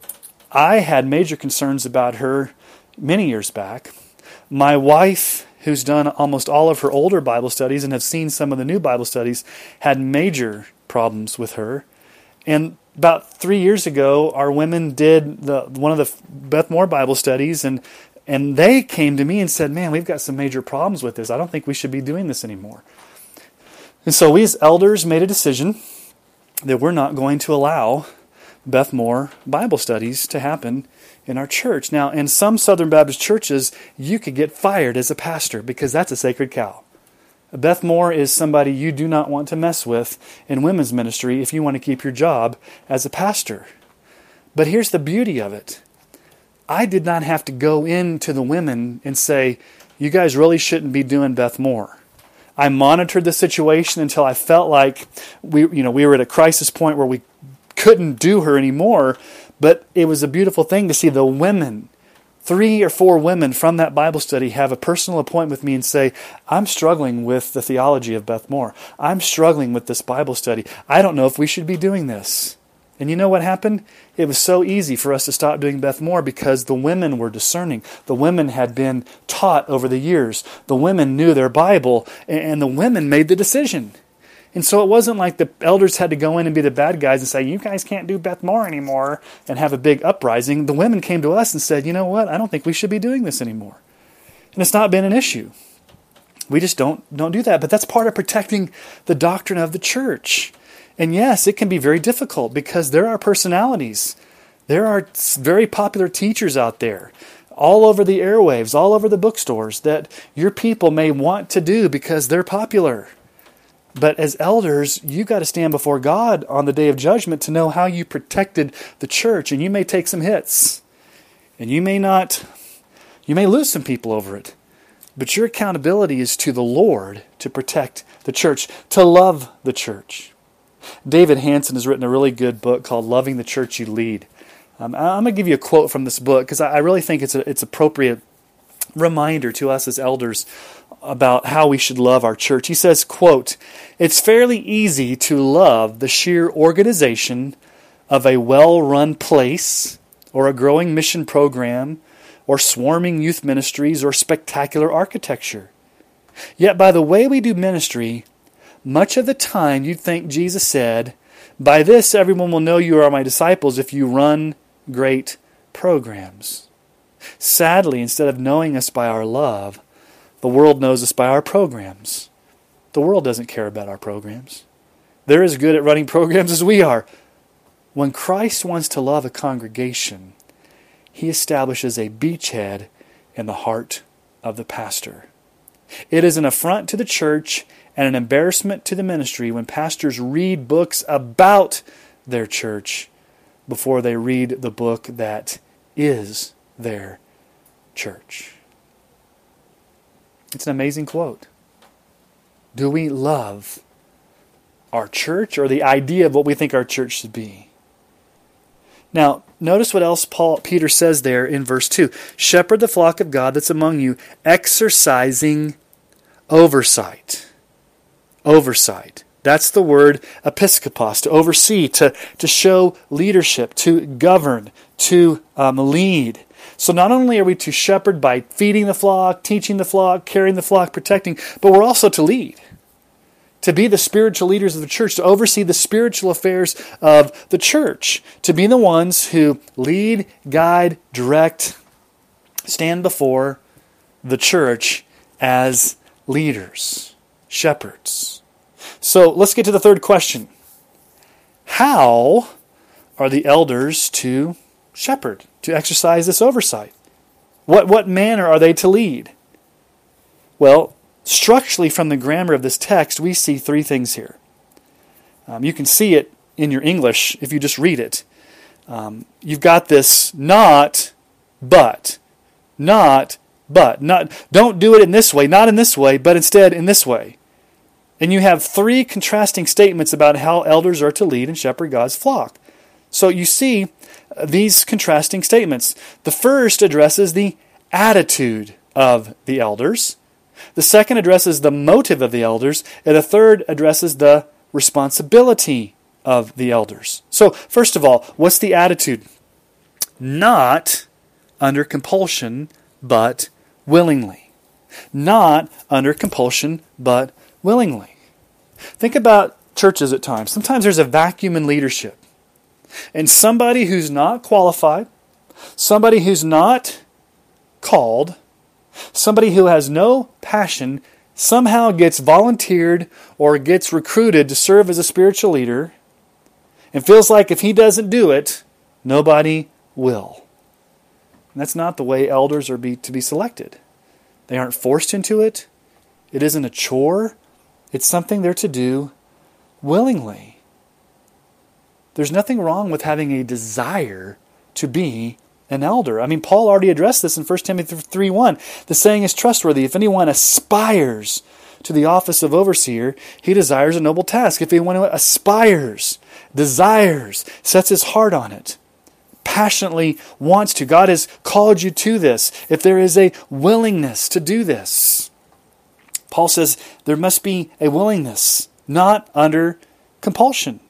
[SPEAKER 1] I had major concerns about her many years back. My wife, who's done almost all of her older Bible studies and have seen some of the new Bible studies, had major problems with her. And about three years ago, our women did the one of the Beth Moore Bible studies, and and they came to me and said, "Man, we've got some major problems with this. I don't think we should be doing this anymore." And so we, as elders, made a decision that we're not going to allow Beth Moore Bible studies to happen in our church. Now, in some Southern Baptist churches, you could get fired as a pastor because that's a sacred cow. Beth Moore is somebody you do not want to mess with in women's ministry if you want to keep your job as a pastor. But here's the beauty of it I did not have to go into the women and say, you guys really shouldn't be doing Beth Moore. I monitored the situation until I felt like we, you know, we were at a crisis point where we couldn't do her anymore. But it was a beautiful thing to see the women, three or four women from that Bible study, have a personal appointment with me and say, I'm struggling with the theology of Beth Moore. I'm struggling with this Bible study. I don't know if we should be doing this. And you know what happened? It was so easy for us to stop doing Beth Moore because the women were discerning. The women had been taught over the years. The women knew their Bible, and the women made the decision. And so it wasn't like the elders had to go in and be the bad guys and say, You guys can't do Beth Moore anymore and have a big uprising. The women came to us and said, You know what? I don't think we should be doing this anymore. And it's not been an issue. We just don't, don't do that. But that's part of protecting the doctrine of the church. And yes, it can be very difficult because there are personalities. There are very popular teachers out there all over the airwaves, all over the bookstores that your people may want to do because they're popular. But as elders, you got to stand before God on the day of judgment to know how you protected the church. And you may take some hits. And you may not, you may lose some people over it. But your accountability is to the Lord to protect the church, to love the church. David Hansen has written a really good book called Loving the Church You Lead. Um, I'm going to give you a quote from this book because I really think it's a, it's appropriate reminder to us as elders about how we should love our church. He says, quote, It's fairly easy to love the sheer organization of a well-run place or a growing mission program or swarming youth ministries or spectacular architecture. Yet by the way we do ministry, much of the time you'd think Jesus said, By this everyone will know you are my disciples if you run great programs. Sadly, instead of knowing us by our love, the world knows us by our programs. The world doesn't care about our programs. They're as good at running [laughs] programs as we are. When Christ wants to love a congregation, he establishes a beachhead in the heart of the pastor. It is an affront to the church and an embarrassment to the ministry when pastors read books about their church before they read the book that is their church. It's an amazing quote. Do we love our church or the idea of what we think our church should be? Now, notice what else Paul Peter says there in verse 2. Shepherd the flock of God that's among you, exercising oversight. Oversight. That's the word episkopos, to oversee, to, to show leadership, to govern, to um, lead. So not only are we to shepherd by feeding the flock, teaching the flock, carrying the flock, protecting, but we're also to lead. To be the spiritual leaders of the church, to oversee the spiritual affairs of the church, to be the ones who lead, guide, direct, stand before the church as leaders, shepherds. So let's get to the third question. How are the elders to shepherd, to exercise this oversight? What, what manner are they to lead? Well, structurally, from the grammar of this text, we see three things here. Um, you can see it in your English if you just read it. Um, you've got this not, but. Not, but. Not, don't do it in this way, not in this way, but instead in this way. And you have three contrasting statements about how elders are to lead and shepherd God's flock. So you see these contrasting statements. The first addresses the attitude of the elders, the second addresses the motive of the elders, and the third addresses the responsibility of the elders. So, first of all, what's the attitude? Not under compulsion, but willingly. Not under compulsion, but willingly. Think about churches at times. Sometimes there's a vacuum in leadership. And somebody who's not qualified, somebody who's not called, somebody who has no passion somehow gets volunteered or gets recruited to serve as a spiritual leader and feels like if he doesn't do it, nobody will. And that's not the way elders are be, to be selected. They aren't forced into it. It isn't a chore. It's something they're to do willingly. There's nothing wrong with having a desire to be an elder. I mean, Paul already addressed this in 1 Timothy 3 1. The saying is trustworthy. If anyone aspires to the office of overseer, he desires a noble task. If anyone aspires, desires, sets his heart on it, passionately wants to. God has called you to this. If there is a willingness to do this, Paul says there must be a willingness, not under compulsion.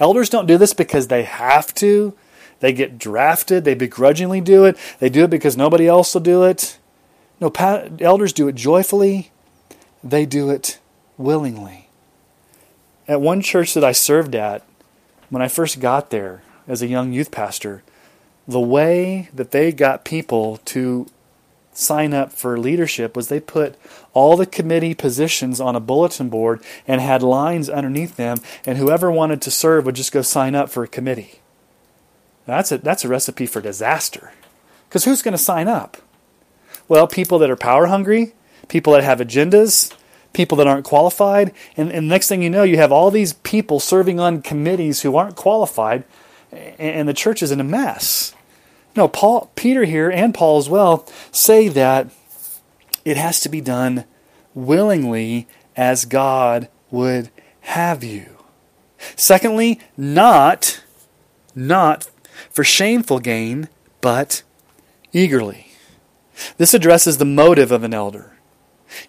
[SPEAKER 1] Elders don't do this because they have to. They get drafted. They begrudgingly do it. They do it because nobody else will do it. No, elders do it joyfully. They do it willingly. At one church that I served at, when I first got there as a young youth pastor, the way that they got people to sign up for leadership was they put all the committee positions on a bulletin board and had lines underneath them, and whoever wanted to serve would just go sign up for a committee. That's a, that's a recipe for disaster. Because who's going to sign up? Well, people that are power hungry, people that have agendas, people that aren't qualified. And, and next thing you know, you have all these people serving on committees who aren't qualified, and the church is in a mess. No, Paul, Peter here and Paul as well say that it has to be done willingly as God would have you. Secondly, not not for shameful gain, but eagerly. This addresses the motive of an elder.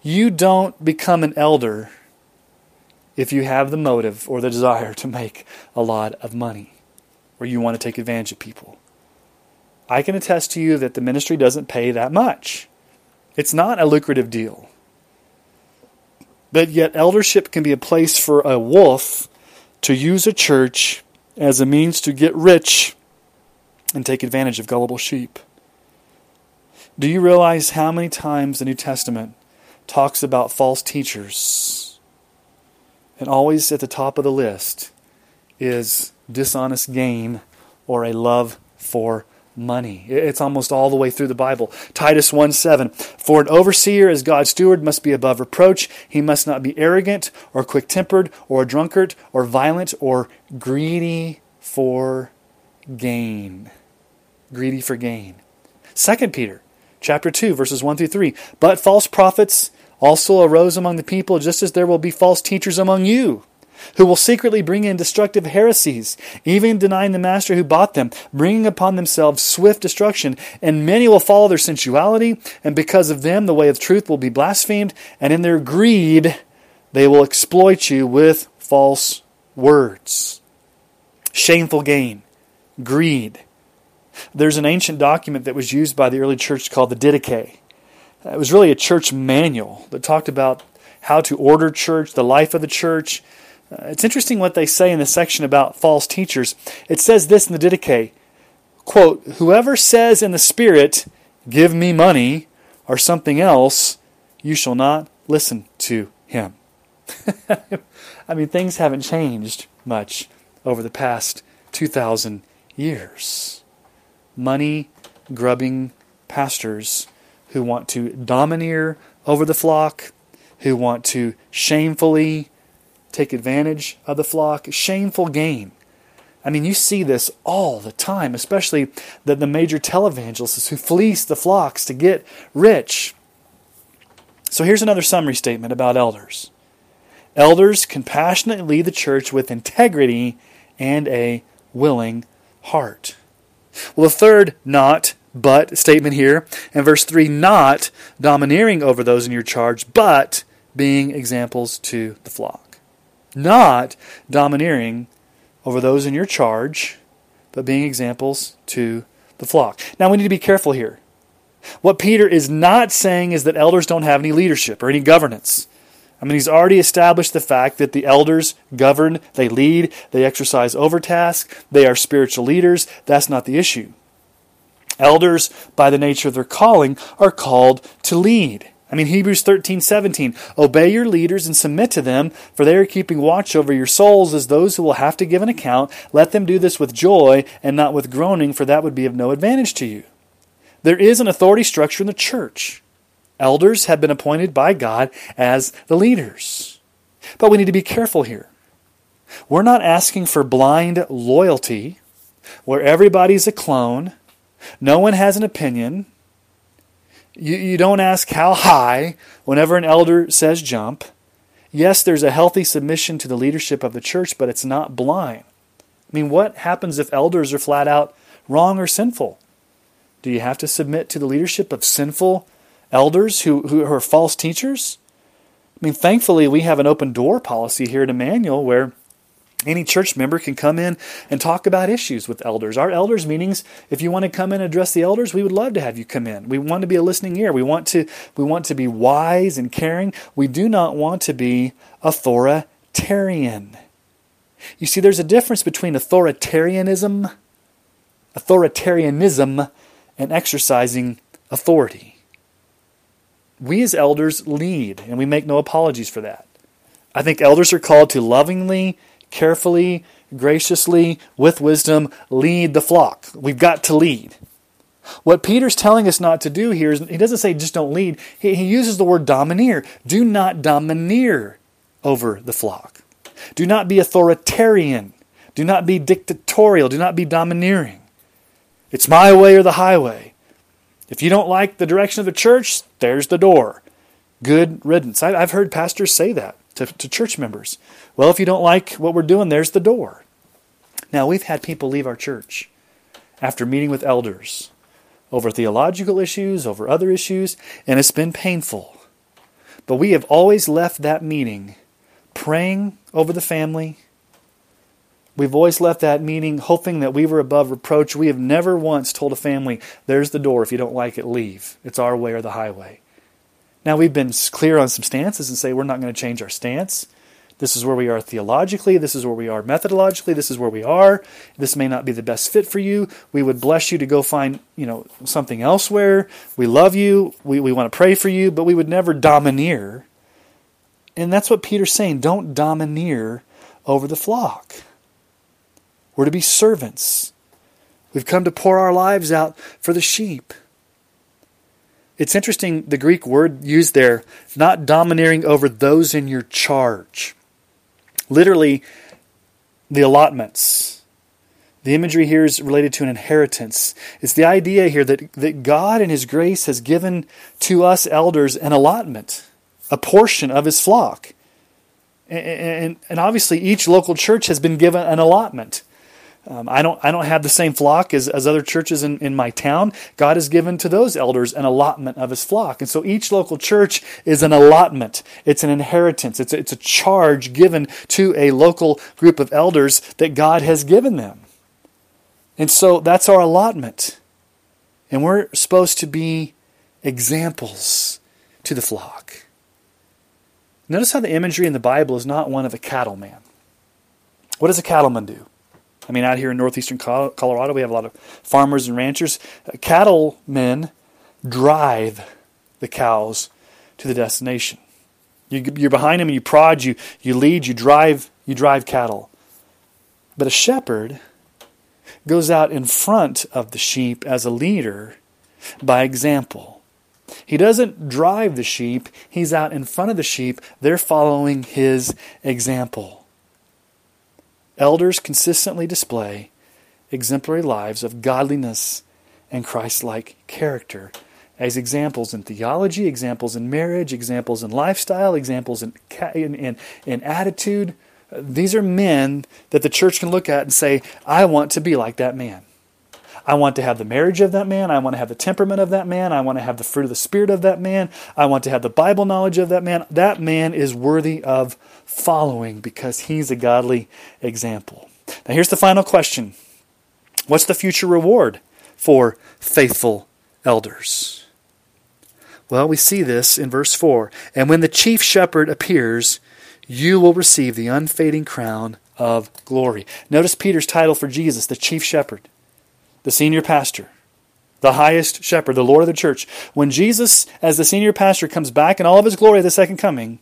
[SPEAKER 1] You don't become an elder if you have the motive or the desire to make a lot of money or you want to take advantage of people. I can attest to you that the ministry doesn't pay that much. It's not a lucrative deal. But yet, eldership can be a place for a wolf to use a church as a means to get rich and take advantage of gullible sheep. Do you realize how many times the New Testament talks about false teachers? And always at the top of the list is dishonest gain or a love for money. It's almost all the way through the Bible. Titus 1 7. For an overseer as God's steward must be above reproach. He must not be arrogant or quick tempered or a drunkard or violent or greedy for gain. Greedy for gain. 2 Peter chapter 2 verses 1 through 3. But false prophets also arose among the people just as there will be false teachers among you who will secretly bring in destructive heresies, even denying the master who bought them, bringing upon themselves swift destruction. And many will follow their sensuality, and because of them the way of truth will be blasphemed, and in their greed they will exploit you with false words. Shameful gain, greed. There's an ancient document that was used by the early church called the Didache. It was really a church manual that talked about how to order church, the life of the church, uh, it's interesting what they say in the section about false teachers. It says this in the Didache, quote, Whoever says in the Spirit, give me money, or something else, you shall not listen to him. [laughs] I mean, things haven't changed much over the past 2,000 years. Money grubbing pastors who want to domineer over the flock, who want to shamefully take advantage of the flock, shameful gain. I mean, you see this all the time, especially the, the major televangelists who fleece the flocks to get rich. So here's another summary statement about elders Elders compassionately lead the church with integrity and a willing heart. Well, the third not but statement here in verse 3 not domineering over those in your charge, but being examples to the flock not domineering over those in your charge, but being examples to the flock. Now we need to be careful here. What Peter is not saying is that elders don't have any leadership or any governance. I mean, he's already established the fact that the elders govern, they lead, they exercise overtask, they are spiritual leaders. That's not the issue. Elders, by the nature of their calling, are called to lead. I mean, Hebrews 13, 17. Obey your leaders and submit to them, for they are keeping watch over your souls as those who will have to give an account. Let them do this with joy and not with groaning, for that would be of no advantage to you. There is an authority structure in the church. Elders have been appointed by God as the leaders. But we need to be careful here. We're not asking for blind loyalty where everybody's a clone, no one has an opinion, you, you don't ask how high whenever an elder says jump. Yes, there's a healthy submission to the leadership of the church, but it's not blind. I mean, what happens if elders are flat out wrong or sinful? Do you have to submit to the leadership of sinful elders who, who are false teachers? I mean, thankfully, we have an open door policy here at Emmanuel where any church member can come in and talk about issues with elders. Our elders meetings, if you want to come in and address the elders, we would love to have you come in. We want to be a listening ear. We want to we want to be wise and caring. We do not want to be authoritarian. You see there's a difference between authoritarianism, authoritarianism and exercising authority. We as elders lead, and we make no apologies for that. I think elders are called to lovingly carefully, graciously, with wisdom, lead the flock. We've got to lead. What Peter's telling us not to do here is he doesn't say just don't lead. He, he uses the word domineer. Do not domineer over the flock. Do not be authoritarian. Do not be dictatorial. Do not be domineering. It's my way or the highway. If you don't like the direction of the church, there's the door. Good riddance. I, have heard pastors say that to, to church members. Well, if you don't like what we're doing, there's the door. Now, we've had people leave our church after meeting with elders over theological issues, over other issues, and it's been painful. But we have always left that meeting praying over the family. We've always left that meeting hoping that we were above reproach. We have never once told a family, there's the door. If you don't like it, leave. It's our way or the highway. Now, we've been clear on some stances and say we're not going to change our stance. This is where we are theologically. This is where we are methodologically. This is where we are. This may not be the best fit for you. We would bless you to go find, you know, something elsewhere. We love you. We, we want to pray for you, but we would never domineer. And that's what Peter's saying. Don't domineer over the flock. We're to be servants. We've come to pour our lives out for the sheep. It's interesting the Greek word used there, not domineering over those in your charge. Literally, the allotments. The imagery here is related to an inheritance. It's the idea here that, that God in His grace has given to us elders an allotment, a portion of His flock. And, and, and obviously, each local church has been given an allotment. Um, I don't I don't have the same flock as, as other churches in, in my town. God has given to those elders an allotment of his flock. And so each local church is an allotment. It's an inheritance. It's a, it's a charge given to a local group of elders that God has given them. And so that's our allotment. And we're supposed to be examples to the flock. Notice how the imagery in the Bible is not one of a cattleman. What does a cattleman do? I mean, out here in northeastern Colorado, we have a lot of farmers and ranchers. Uh, cattlemen drive the cows to the destination. You, are behind them and you prod, you, you lead, you drive, you drive cattle. But a shepherd goes out in front of the sheep as a leader by example. He doesn't drive the sheep, he's out in front of the sheep. They're following his example. Elders consistently display exemplary lives of godliness and Christ like character as examples in theology, examples in marriage, examples in lifestyle, examples in, in, in, in attitude. These are men that the church can look at and say, I want to be like that man. I want to have the marriage of that man. I want to have the temperament of that man. I want to have the fruit of the Spirit of that man. I want to have the Bible knowledge of that man. That man is worthy of following because he's a godly example. Now, here's the final question What's the future reward for faithful elders? Well, we see this in verse 4. And when the chief shepherd appears, you will receive the unfading crown of glory. Notice Peter's title for Jesus, the chief shepherd the senior pastor, the highest shepherd, the Lord of the church. When Jesus, as the senior pastor, comes back in all of his glory at the second coming,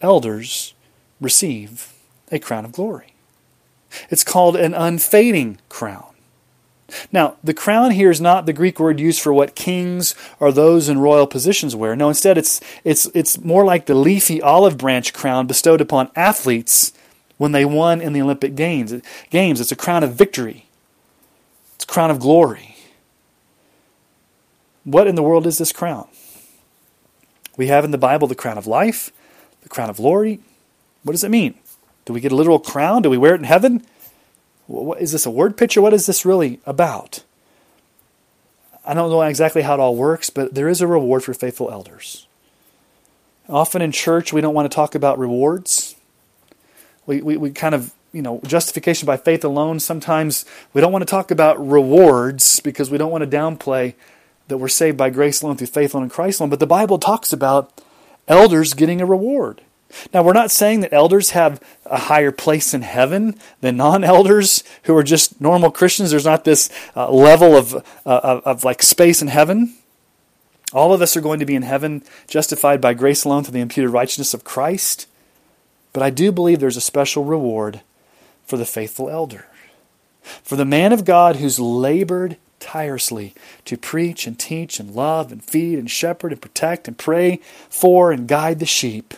[SPEAKER 1] elders receive a crown of glory. It's called an unfading crown. Now, the crown here is not the Greek word used for what kings or those in royal positions wear. No, instead it's it's it's more like the leafy olive branch crown bestowed upon athletes when they won in the Olympic games. Games, it's a crown of victory it's a crown of glory. What in the world is this crown? We have in the Bible the crown of life, the crown of glory. What does it mean? Do we get a literal crown? Do we wear it in heaven? What, is this a word picture? What is this really about? I don't know exactly how it all works, but there is a reward for faithful elders. Often in church, we don't want to talk about rewards. We, we, we kind of, you know, justification by faith alone. Sometimes we don't want to talk about rewards because we don't want to downplay that we're saved by grace alone through faith alone in Christ alone. But the Bible talks about elders getting a reward. Now, we're not saying that elders have a higher place in heaven than non elders who are just normal Christians. There's not this uh, level of, uh, of, of like space in heaven. All of us are going to be in heaven justified by grace alone through the imputed righteousness of Christ. But I do believe there's a special reward for the faithful elder. For the man of God who's labored tirelessly to preach and teach and love and feed and shepherd and protect and pray for and guide the sheep,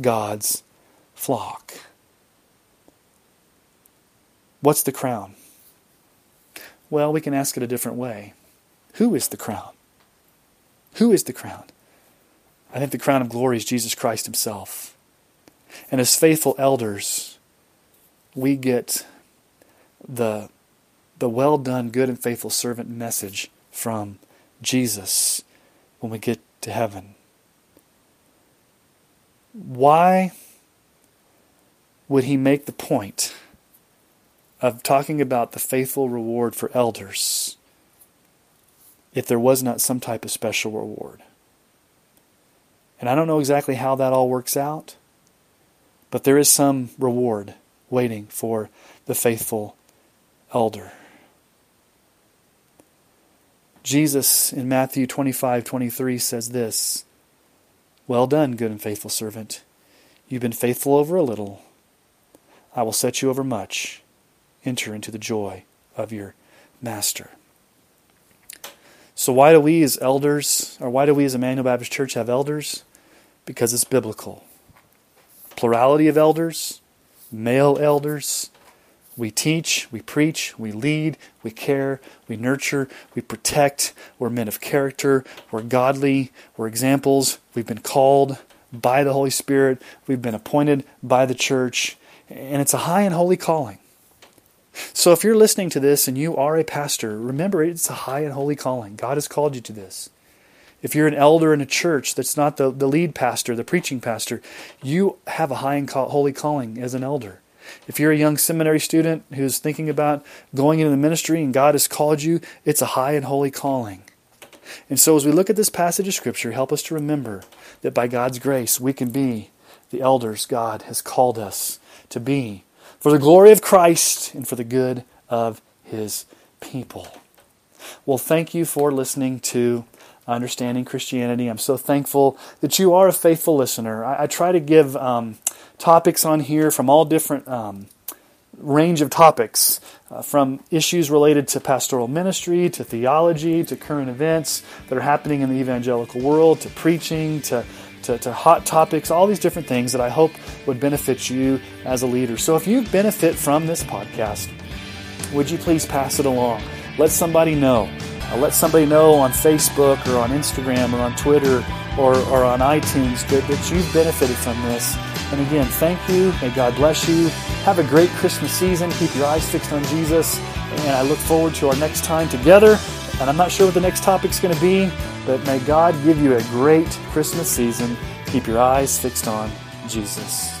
[SPEAKER 1] God's flock. What's the crown? Well, we can ask it a different way. Who is the crown? Who is the crown? I think the crown of glory is Jesus Christ Himself. And as faithful elders, we get the, the well done, good, and faithful servant message from Jesus when we get to heaven. Why would He make the point of talking about the faithful reward for elders? if there was not some type of special reward. And I don't know exactly how that all works out, but there is some reward waiting for the faithful elder. Jesus in Matthew 25 23 says this Well done, good and faithful servant. You've been faithful over a little. I will set you over much. Enter into the joy of your master. So, why do we as elders, or why do we as Emmanuel Baptist Church have elders? Because it's biblical. Plurality of elders, male elders. We teach, we preach, we lead, we care, we nurture, we protect. We're men of character, we're godly, we're examples. We've been called by the Holy Spirit, we've been appointed by the church, and it's a high and holy calling. So if you're listening to this and you are a pastor, remember it's a high and holy calling. God has called you to this. If you're an elder in a church that's not the, the lead pastor, the preaching pastor, you have a high and holy calling as an elder. If you're a young seminary student who's thinking about going into the ministry and God has called you, it's a high and holy calling. And so as we look at this passage of Scripture, help us to remember that by God's grace we can be the elders God has called us to be for the glory of Christ and for the good of his people. Well, thank you for listening to Understanding Christianity. I'm so thankful that you are a faithful listener. I, I try to give um, topics on here from all different um, range of topics, uh, from issues related to pastoral ministry, to theology, to current events that are happening in the evangelical world, to preaching, to to, to hot topics, all these different things that I hope would benefit you as a leader. So if you benefit from this podcast, would you please pass it along? Let somebody know. Uh, let somebody know on Facebook or on Instagram or on Twitter or, or on iTunes that, that you've benefited from this. And again, thank you. May God bless you. Have a great Christmas season. Keep your eyes fixed on Jesus. And I look forward to our next time together. And I'm not sure what the next topic's going to be, but may God give you a great Christmas season. Keep your eyes fixed on Jesus.